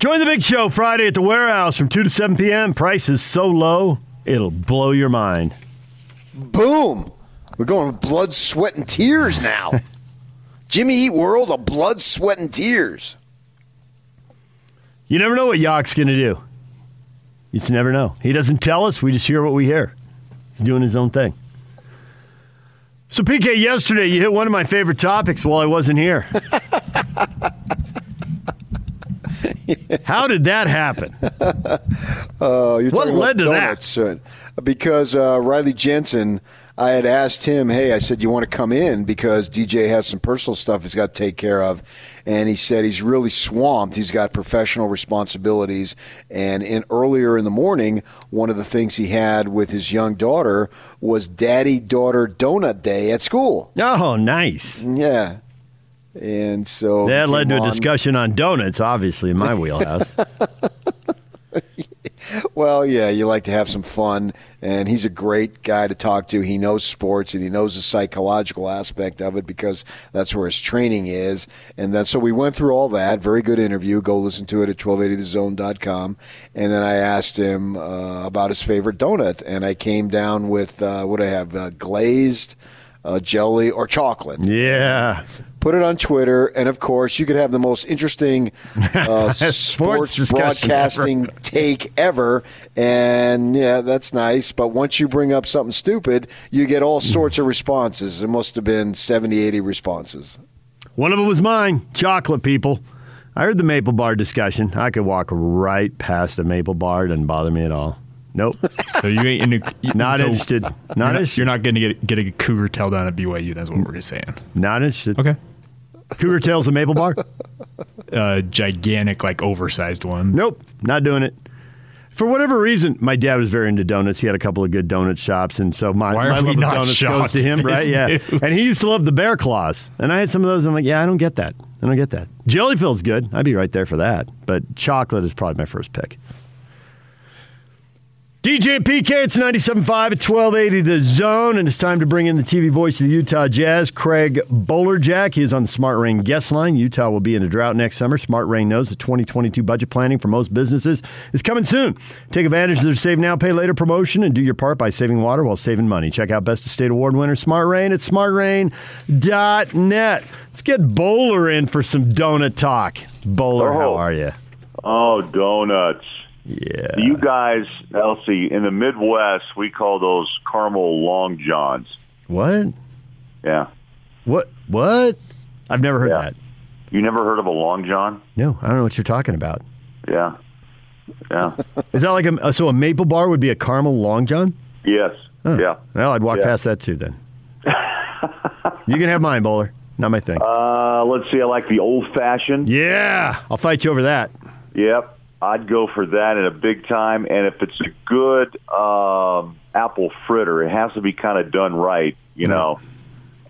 Join the big show Friday at the warehouse from 2 to 7 p.m. Price is so low, it'll blow your mind. Boom. We're going blood, sweat, and tears now. Jimmy Eat World of blood, sweat, and tears. You never know what Yock's going to do. You just never know. He doesn't tell us. We just hear what we hear. He's doing his own thing. So, PK, yesterday you hit one of my favorite topics while I wasn't here. How did that happen? Uh, you're What led to that? Because uh, Riley Jensen, I had asked him, hey, I said, you want to come in because DJ has some personal stuff he's got to take care of. And he said he's really swamped. He's got professional responsibilities. And in earlier in the morning, one of the things he had with his young daughter was daddy daughter donut day at school. Oh, nice. Yeah. And so That led to a on. discussion on donuts, obviously, in my wheelhouse. Well, yeah, you like to have some fun, and he's a great guy to talk to. He knows sports and he knows the psychological aspect of it because that's where his training is. And then, so we went through all that. Very good interview. Go listen to it at 1280thezone.com. And then I asked him uh, about his favorite donut, and I came down with uh, what I have uh, glazed. Uh, jelly or chocolate. yeah. Put it on Twitter, and of course, you could have the most interesting uh, sports, discussion broadcasting take ever. And yeah, that's nice. But once you bring up something stupid, you get all sorts of responses. There must have been 70, 80 responses. One of them was mine, chocolate people. I heard the maple bar discussion. I could walk right past a maple bar. it Doesn't bother me at all. Nope. So you ain't in a, Not so interested. You're Not not, you're not going to get get a cougar tail down at BYU. That's what we're saying. Not interested. Okay. Cougar Tail's a maple bar? Uh, gigantic, like oversized one. Nope. Not doing it. For whatever reason, my dad was very into donuts. He had a couple of good donut shops, and so my, Why are my we love of not donuts goes shocked to him, at this right? Yeah. news? And he used to love the bear claws, and I had some of those. And I'm like, yeah, I don't get that. I don't get that. Jelly fill's good. I'd be right there for that. But chocolate is probably my first pick. DJ PK, it's 97.5 at 1280 The Zone, and it's time to bring in the TV voice of the Utah Jazz, Craig Bolerjack. He is on the Smart Rain guest line. Utah will be in a drought next summer. Smart Rain knows the 2022 budget planning for most businesses is coming soon. Take advantage of their Save Now, Pay Later promotion and do your part by saving water while saving money. Check out Best of State Award winner Smart Rain at smartrain.net. Let's get Bowler in for some donut talk. Bowler, oh. how Oh. are you? Oh, donuts. Yeah. You guys, Elsie, in the Midwest, we call those caramel long johns. What? Yeah. What? What? I've never heard Yeah. that. You never heard of a long john? No, I don't know what you're talking about. Yeah. Yeah. Is that like a so a maple bar would be a caramel long john? yes. Yeah. Well, I'd walk Yeah. past that too then. you can have mine, bowler. Not my thing. Uh, let's see. I like the old fashioned. yeah, I'll fight you over that. Yep. I'd go for that in a big time. And if it's a good um, apple fritter, it has to be kind of done right, you know.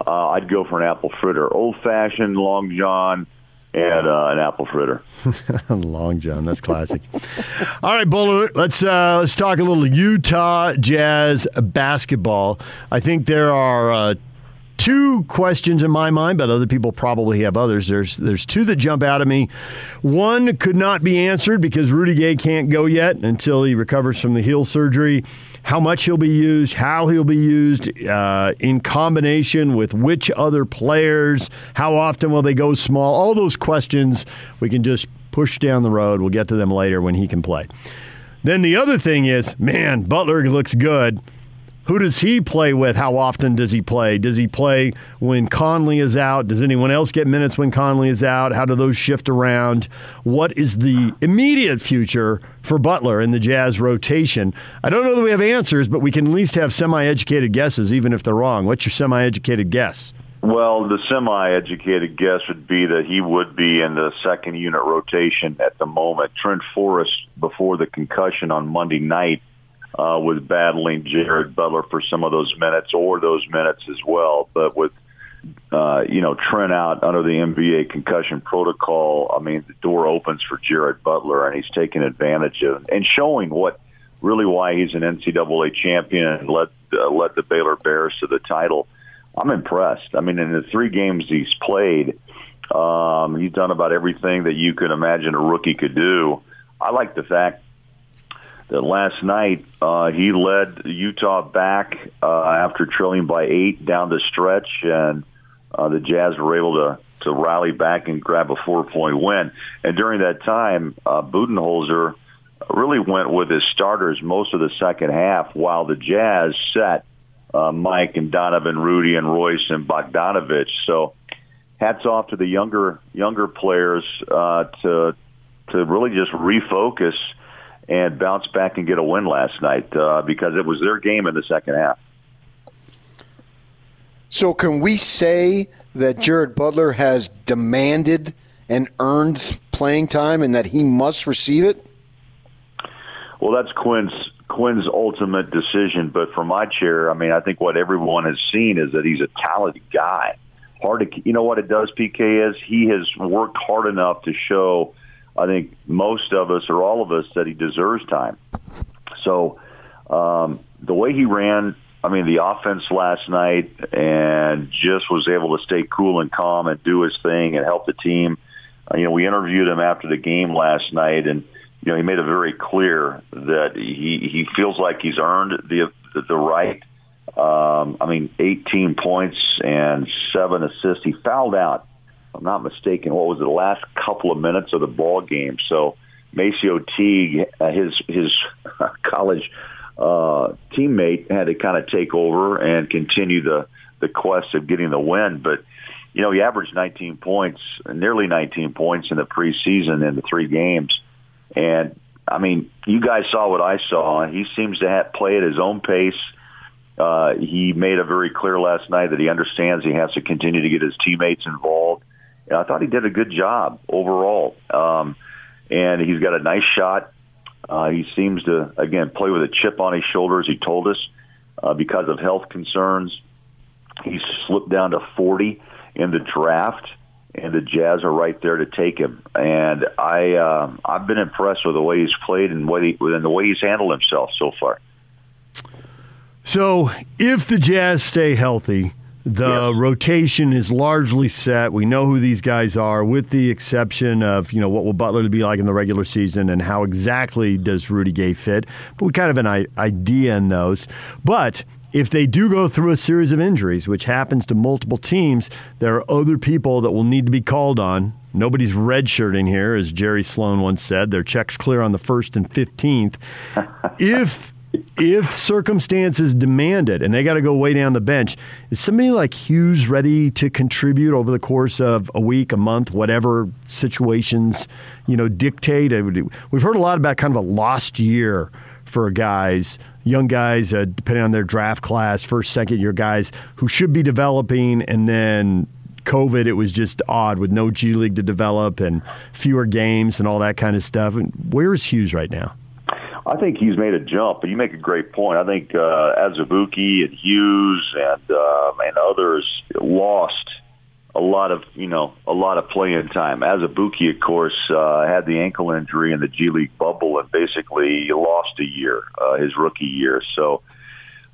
Uh, I'd go for an apple fritter. Old fashioned, long john, and uh, an apple fritter. long john, that's classic. All right, bowler. Let's uh, let's talk a little Utah Jazz basketball. I think there are. Two questions in my mind, but other people probably have others. There's there's two that jump out at me. One could not be answered because Rudy Gay can't go yet until he recovers from the heel surgery. How much he'll be used, how he'll be used, uh, in combination with which other players, how often will they go small? All those questions we can just push down the road. We'll get to them later when he can play. Then the other thing is, man, Butler looks good. Who does he play with? How often does he play? Does he play when Conley is out? Does anyone else get minutes when Conley is out? How do those shift around? What is the immediate future for Butler in the Jazz rotation? I don't know that we have answers, but we can at least have semi educated guesses, even if they're wrong. What's your semi educated guess? Well, the semi-educated guess would be that he would be in the second unit rotation at the moment. Trent Forrest, before the concussion on Monday night, uh, was battling Jared Butler for some of those minutes or those minutes as well. But with uh, you know Trent out under the NBA concussion protocol, I mean the door opens for Jared Butler, and he's taking advantage of and showing what really why he's an NCAA champion and led uh, led the Baylor Bears to the title. I'm impressed. I mean, in the three games he's played, Um, he's done about everything that you can imagine a rookie could do. I like the fact last night uh, he led Utah back uh, after trailing by eight down the stretch, and uh, the Jazz were able to to rally back and grab a four point win. And during that time, uh, Budenholzer really went with his starters most of the second half, while the Jazz set uh, Mike and Donovan, Rudy and Royce and Bogdanovich. So hats off to the younger younger players uh, to to really just refocus and bounce back and get a win last night uh, because it was their game in the second half. So, can we say that Jared Butler has demanded and earned playing time, and that he must receive it? Well, that's Quinn's Quinn's ultimate decision. But for my chair, I mean, I think what everyone has seen is that he's a talented guy. Hard to, you know, what it does. PK is he has worked hard enough to show. I think most of us or all of us that he deserves time. So um, the way he ran, I mean, the offense last night, and just was able to stay cool and calm and do his thing and help the team. Uh, you know, we interviewed him after the game last night, and you know, he made it very clear that he he feels like he's earned the the, right. Um, I mean, 18 points and seven assists. He fouled out. I'm not mistaken. What was it? The last couple of minutes of the ball game. So MaCio Teague, uh, his his college uh, teammate, had to kind of take over and continue the the quest of getting the win. But you know, he averaged 19 points, nearly 19 points in the preseason in the three games. And I mean, you guys saw what I saw. He seems to have, play at his own pace. Uh, he made it very clear last night that he understands he has to continue to get his teammates involved. I thought he did a good job overall. Um, and he's got a nice shot. Uh, he seems to again play with a chip on his shoulder, as he told us, uh, because of health concerns. He slipped down to 40 in the draft and the Jazz are right there to take him. And I uh, I've been impressed with the way he's played and what he and the way he's handled himself so far. So, if the Jazz stay healthy, the yes. rotation is largely set. We know who these guys are, with the exception of you know what will Butler be like in the regular season and how exactly does Rudy Gay fit. But we kind of have an idea in those. But if they do go through a series of injuries, which happens to multiple teams, there are other people that will need to be called on. Nobody's redshirting here, as Jerry Sloan once said. Their checks clear on the first and fifteenth. if if circumstances demand it and they got to go way down the bench, is somebody like Hughes ready to contribute over the course of a week, a month, whatever situations you know dictate? We've heard a lot about kind of a lost year for guys young guys, uh, depending on their draft class, first, second year guys who should be developing, and then COVID, it was just odd with no G League to develop and fewer games and all that kind of stuff. And Where is Hughes right now? I think he's made a jump, but you make a great point. I think uh, Azubuike and Hughes and uh, and others lost a lot of you know a lot of playing time. Azubuike, of course, uh, had the ankle injury in the G League bubble and basically lost a year, uh, his rookie year. So,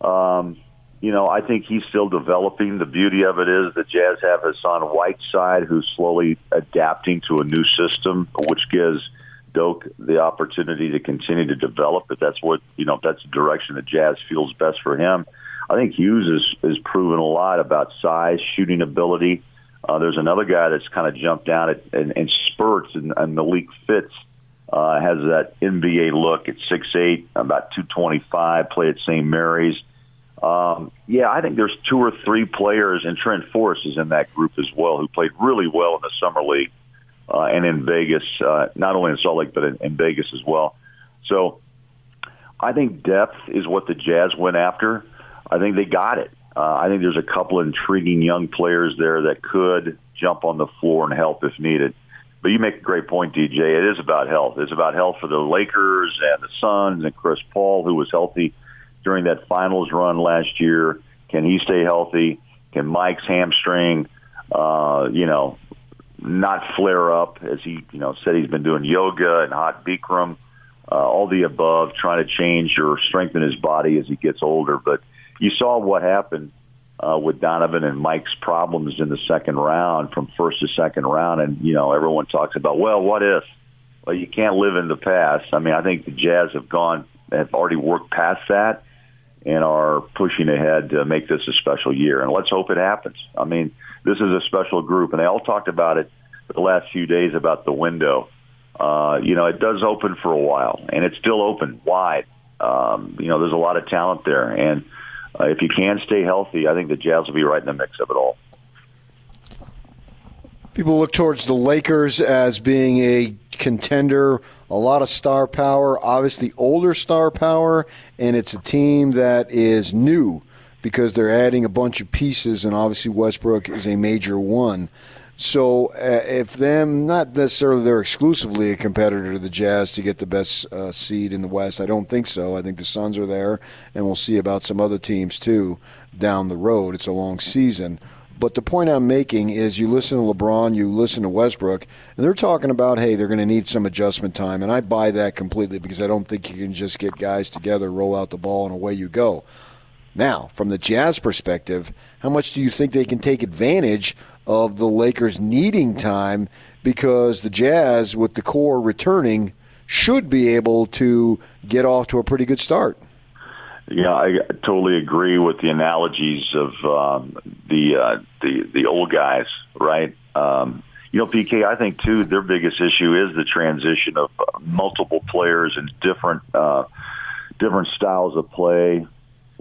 um, you know, I think he's still developing. The beauty of it is the Jazz have Hassan Whiteside, who's slowly adapting to a new system, which gives Doak the opportunity to continue to develop. If that's what you know, if that's the direction the Jazz feels best for him. I think Hughes has, has proven a lot about size, shooting ability uh, there's another guy that's kind of jumped down at, in, in spurts, and, and Malik Fitts uh, has that NBA look at 6'8", about 225, played at St. Mary's. Um, yeah, I think there's two or three players, and Trent Forrest is in that group as well, who played really well in the summer league and in Vegas, uh, not only in Salt Lake but in, in Vegas as well. So I think depth is what the Jazz went after. I think they got it. Uh, I think there's a couple intriguing young players there that could jump on the floor and help if needed. But you make a great point, DJ. It is about health. It's about health for the Lakers and the Suns and Chris Paul, who was healthy during that finals run last year. Can he stay healthy? Can Mike's hamstring, uh, you know, not flare up as he, you know, said he's been doing yoga and hot Bikram, uh, all the above, trying to change or strengthen his body as he gets older. But you saw what happened uh, with Donovan and Mike's problems in the second round, from first to second round, and you know everyone talks about, well, what if? Well, you can't live in the past. I mean, I think the Jazz have gone, have already worked past that, and are pushing ahead to make this a special year. And let's hope it happens. I mean, this is a special group, and they all talked about it the last few days about the window. Uh, you know, it does open for a while, and it's still open wide. Um, you know, there's a lot of talent there, and uh, if you can stay healthy, I think the Jazz will be right in the mix of it all. People look towards the Lakers as being a contender, a lot of star power, obviously older star power, and it's a team that is new because they're adding a bunch of pieces, and obviously Westbrook is a major one. So uh, if them, not necessarily they're exclusively a competitor to the Jazz to get the best uh, seed in the West, I don't think so. I think the Suns are there, and we'll see about some other teams too down the road. It's a long season. But the point I'm making is you listen to LeBron, you listen to Westbrook, and they're talking about, hey, they're going to need some adjustment time. And I buy that completely because I don't think you can just get guys together, roll out the ball, and away you go. Now, from the Jazz perspective, how much do you think they can take advantage of the Lakers needing time because the Jazz, with the core returning, should be able to get off to a pretty good start? Yeah, I totally agree with the analogies of um, the uh, the the old guys, right? Um, you know, PK, I think too their biggest issue is the transition of multiple players and different uh, different styles of play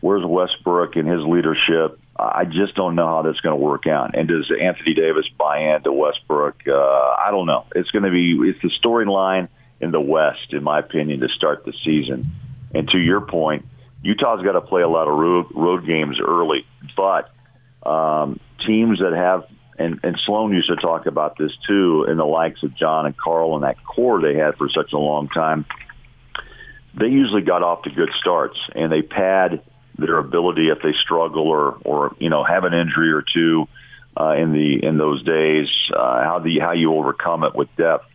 Where's Westbrook and his leadership? I just don't know how that's going to work out. And does Anthony Davis buy into Westbrook? Uh, I don't know. It's going to be it's the storyline in the West, in my opinion, to start the season. And to your point, Utah's got to play a lot of road, road games early, but um, teams that have and, and Sloan used to talk about this too, in the likes of John and Karl and that core they had for such a long time. They usually got off to good starts, and they pad their ability if they struggle or or you know have an injury or two uh, in the in those days, uh, how the how you overcome it with depth.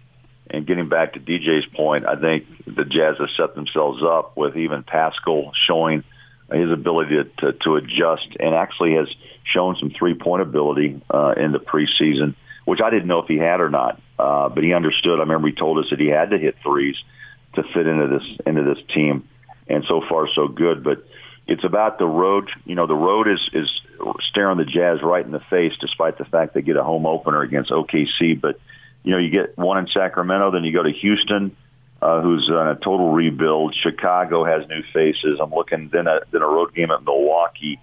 And getting back to DJ's point, I think the Jazz have set themselves up with even Paschall showing his ability to, to, adjust and actually has shown some three point ability uh, in the preseason, which I didn't know if he had or not. Uh, but he understood. I remember he told us that he had to hit threes to fit into this into this team, and so far so good. But it's about the road. You know, the road is is staring the Jazz right in the face, despite the fact they get a home opener against OKC. But you know, you get one in Sacramento, then you go to Houston, uh, who's on a total rebuild. Chicago has new faces. I'm looking then a then a road game at Milwaukee.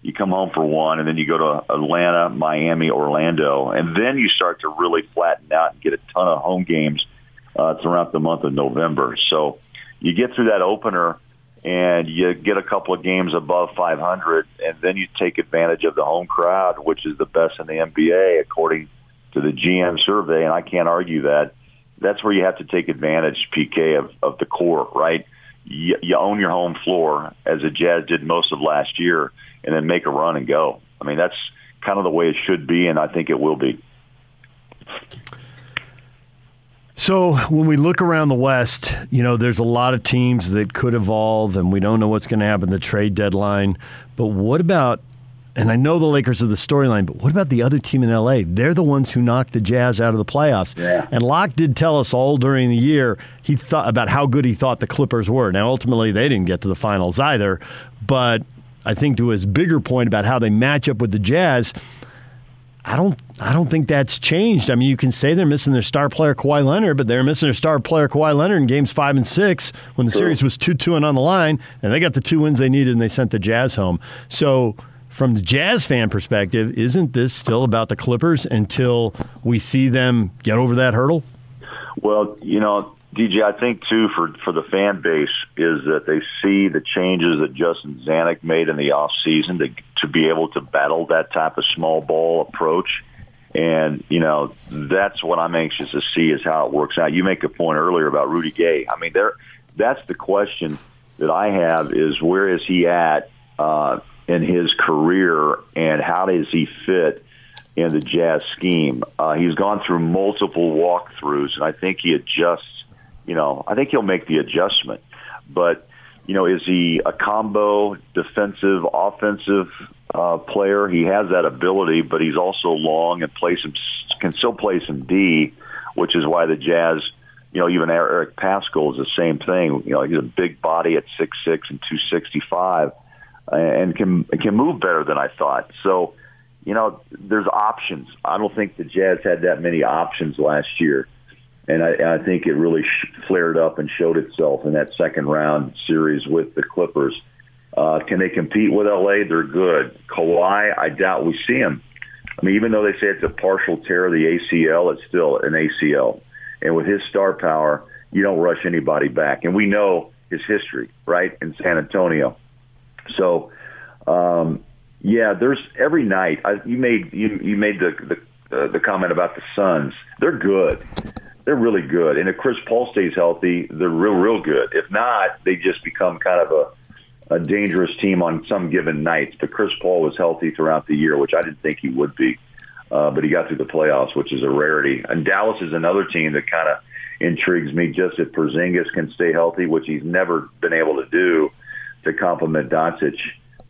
You come home for one, and then you go to Atlanta, Miami, Orlando, and then you start to really flatten out and get a ton of home games uh, throughout the month of November. So you get through that opener and you get a couple of games above 500, and then you take advantage of the home crowd, which is the best in the NBA according to the GM survey, and I can't argue that. That's where you have to take advantage, PK, of, of the core, right? You, you own your home floor, as the Jazz did most of last year, and then make a run and go. I mean, that's kind of the way it should be, and I think it will be. So when we look around the West, you know, there's a lot of teams that could evolve, and we don't know what's going to happen the trade deadline. But what about? And I know the Lakers are the storyline, but what about the other team in LA? They're the ones who knocked the Jazz out of the playoffs. Yeah. And Locke did tell us all during the year he thought about how good he thought the Clippers were. Now ultimately they didn't get to the finals either, but I think to his bigger point about how they match up with the Jazz, I don't I don't think that's changed. I mean, you can say they're missing their star player Kawhi Leonard, but they're missing their star player Kawhi Leonard in games five and six when the series was two two and on the line, and they got the two wins they needed and they sent the Jazz home. So from the Jazz fan perspective, isn't this still about the Clippers until we see them get over that hurdle? Well, you know, DJ, I think too for for the fan base is that they see the changes that Justin Zanik made in the off season to to be able to battle that type of small ball approach, and you know that's what I'm anxious to see is how it works out. You make a point earlier about Rudy Gay. I mean, there that's the question that I have is where is he at uh, in his career and how does he fit in the Jazz scheme? Uh, he's gone through multiple walkthroughs, and I think he adjusts you know, I think he'll make the adjustment. But, you know, is he a combo defensive, offensive uh, player. He has that ability, but he's also long and plays can still play some D, which is why the Jazz, you know, even Eric Paschall is the same thing. You know, he's a big body at six six and two sixty five, and can can move better than I thought. So, you know, there's options. I don't think the Jazz had that many options last year. And I, I think it really flared up and showed itself in that second round series with the Clippers. Uh, can they compete with LA? They're good. Kawhi, I doubt we see him. I mean, even though they say it's a partial tear of the ACL, it's still an ACL. And with his star power, you don't rush anybody back. And we know his history, right, in San Antonio. So, um, yeah, there's every night. I, you made you, you made the the, uh, the comment about the Suns. They're good. They're really good. And if Chris Paul stays healthy, they're real, real good. If not, they just become kind of a a dangerous team on some given nights. But Chris Paul was healthy throughout the year, which I didn't think he would be. Uh, but he got through the playoffs, which is a rarity. And Dallas is another team that kind of intrigues me. Just if Porzingis can stay healthy, which he's never been able to do, to complement Doncic,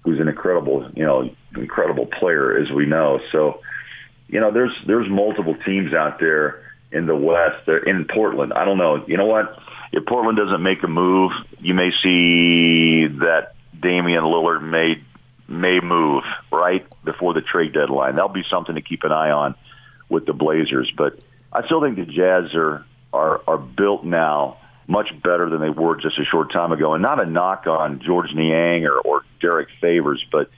who's an incredible, you know, incredible player as we know. So, you know, there's there's multiple teams out there in the West. They're in Portland. I don't know. You know what? if Portland doesn't make a move, you may see that Damian Lillard may may move right before the trade deadline. That'll be something to keep an eye on with the Blazers. But I still think the Jazz are are are built now much better than they were just a short time ago. And not a knock on Georges Niang or, or Derrick Favors, but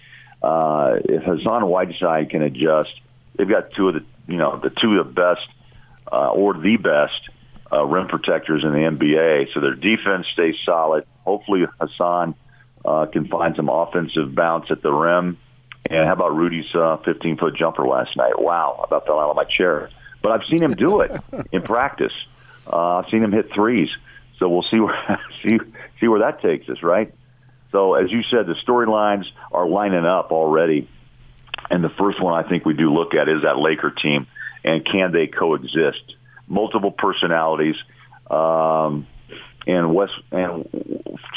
uh, if Hassan Whiteside can adjust, they've got two of the you know the two of the best uh, or the best uh, rim protectors in the NBA. So their defense stays solid. Hopefully Hassan uh, can find some offensive bounce at the rim. And how about Rudy's uh, 15 foot jumper last night? Wow, I about fell out of my chair. But I've seen him do it in practice. Uh, I've seen him hit threes. So we'll see where see see where that takes us, right? So as you said, the storylines are lining up already. And the first one I think we do look at is that Laker team, and can they coexist? multiple personalities. Um, and West and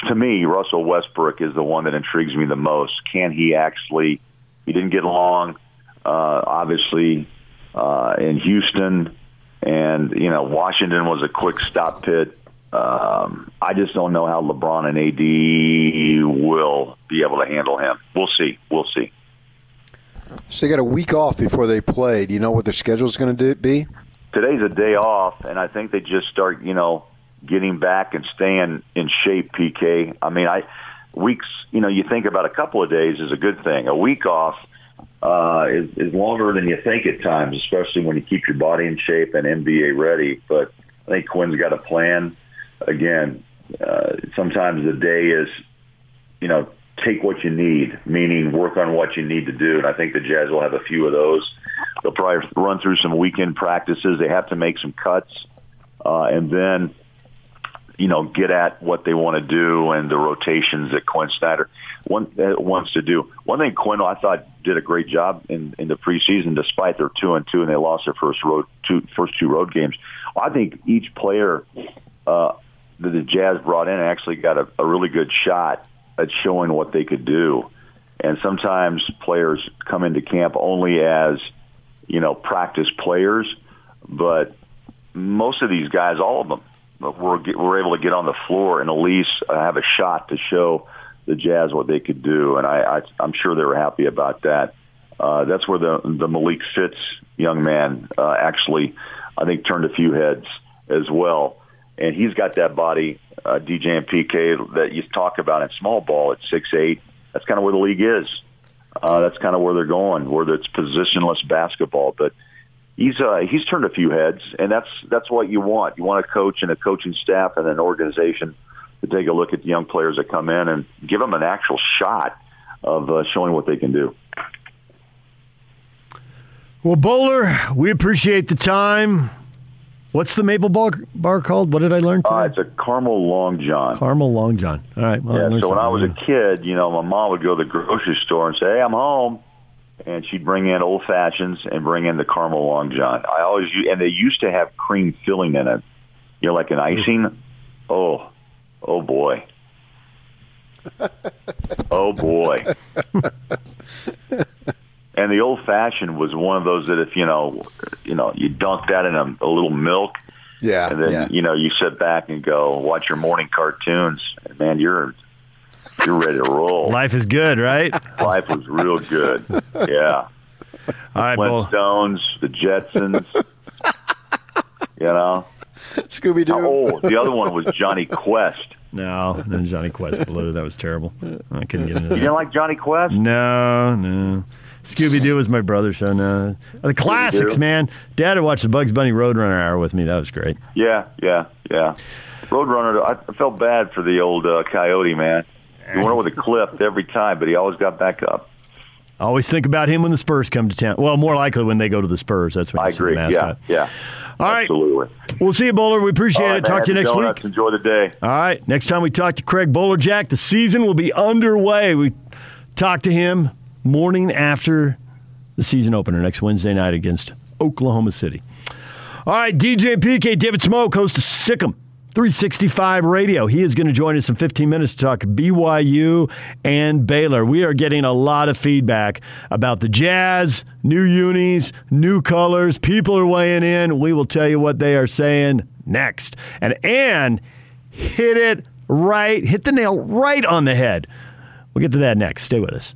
to me, Russell Westbrook is the one that intrigues me the most. Can he actually? He didn't get along, uh, obviously, uh, in Houston, and you know Washington was a quick stop pit. Um, I just don't know how LeBron and AD will be able to handle him. We'll see. We'll see. So they got a week off before they play. Do you know what their schedule is going to be? today's a day off, and I think they just start, you know, getting back and staying in shape. PK. I mean, I weeks. You know, you think about a couple of days is a good thing. A week off uh, is, is longer than you think at times, especially when you keep your body in shape and NBA ready. But I think Quinn's got a plan. Again, uh, sometimes the day is, you know, take what you need, meaning work on what you need to do. And I think the Jazz will have a few of those. They'll probably run through some weekend practices. They have to make some cuts, uh, and then you know get at what they want to do and the rotations that Quinn Snyder uh, wants to do. One thing Quinn I thought did a great job in in the preseason, despite their two and two and they lost their first road two first two road games. I think each player uh, that the Jazz brought in actually got a, a really good shot at showing what they could do. And sometimes players come into camp only as, you know, practice players, but most of these guys, all of them, were were able to get on the floor and at least have a shot to show the Jazz what they could do, and I, I I'm sure they were happy about that. Uh, that's where the the Malik Fitts young man uh, actually, I think, turned a few heads as well and he's got that body, uh, DJ and PK that you talk about in small ball at six eight. That's kind of where the league is. Uh, that's kind of where they're going, where it's positionless basketball. But he's uh, he's turned a few heads, and that's that's what you want. You want a coach and a coaching staff and an organization to take a look at the young players that come in and give them an actual shot of uh, showing what they can do. Well, Bowler, we appreciate the time. What's the maple bar, bar called? What did I learn today? Uh, it's a caramel long john. Caramel long john. All right. Well, yeah. So when I was a kid, you know, my mom would go to the grocery store and say, "Hey, I'm home," and she'd bring in old fashions and bring in the caramel long john. I always and they used to have cream filling in it. You know, like an icing. Oh, oh boy. oh boy. and the old fashioned was one of those that if you know, you know, you dunk that in a, a little milk, Yeah, and then yeah. you know you sit back and go watch your morning cartoons, and man, you're you're ready to roll. Life is good, right? Life was real good. Yeah. All right, Bull. Flintstones, the Jetsons. you know. Scooby Doo. Oh, the other one was Jonny Quest. No, then Jonny Quest Blue. That was terrible. I couldn't get into You that. didn't like Jonny Quest? No, no. Scooby Doo was my brother's show. No, the classics, man. Dad would watch the Bugs Bunny Roadrunner hour with me. That was great. Yeah, yeah, yeah. Roadrunner. I felt bad for the old uh, Coyote man. He went over the cliff every time, but he always got back up. I always think about him when the Spurs come to town. Well, more likely when they go to the Spurs. That's when I you see agree. Yeah, mascot. yeah. All right. Absolutely. We'll see you, Bowler. We appreciate right, it. Talk to you next Donuts. week. Enjoy the day. All right. Next time we talk to Craig Bolerjack, the season will be underway. We talk to him morning after the season opener next Wednesday night against Oklahoma City. All right, DJ PK, David Smoke, host of Sick'em 365 Radio. He is going to join us in 15 minutes to talk BYU and Baylor. We are getting a lot of feedback about the Jazz, new unis, new colors. People are weighing in. We will tell you what they are saying next. And and hit it right, hit the nail right on the head. We'll get to that next. Stay with us.